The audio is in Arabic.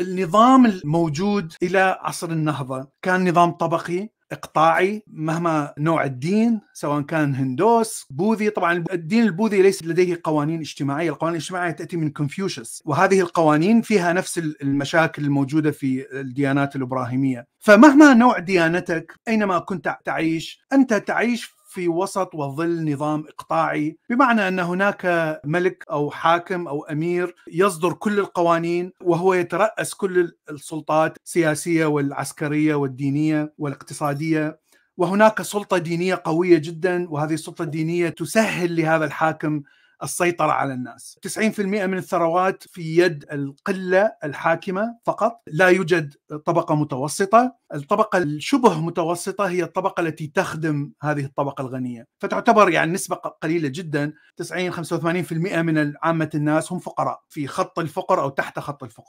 النظام الموجود إلى عصر النهضة. كان نظام طبقي إقطاعي مهما نوع الدين سواء كان هندوس بوذي. طبعا الدين البوذي ليس لديه قوانين اجتماعية. القوانين الاجتماعية تأتي من كونفوشيوس وهذه القوانين فيها نفس المشاكل الموجودة في الديانات الإبراهيمية. فمهما نوع ديانتك أينما كنت تعيش أنت تعيش في وسط وظل نظام إقطاعي. بمعنى أن هناك ملك أو حاكم أو أمير يصدر كل القوانين وهو يترأس كل السلطات السياسية والعسكرية والدينية والاقتصادية. وهناك سلطة دينية قوية جدا وهذه السلطة الدينية تسهل لهذا الحاكم السيطرة على الناس. 90% من الثروات في يد القلة الحاكمة فقط. لا يوجد طبقة متوسطة. الطبقة الشبه متوسطة هي الطبقة التي تخدم هذه الطبقة الغنية. فتعتبر يعني نسبة قليلة جدا. 90 85% من عامة الناس هم فقراء في خط الفقر أو تحت خط الفقر.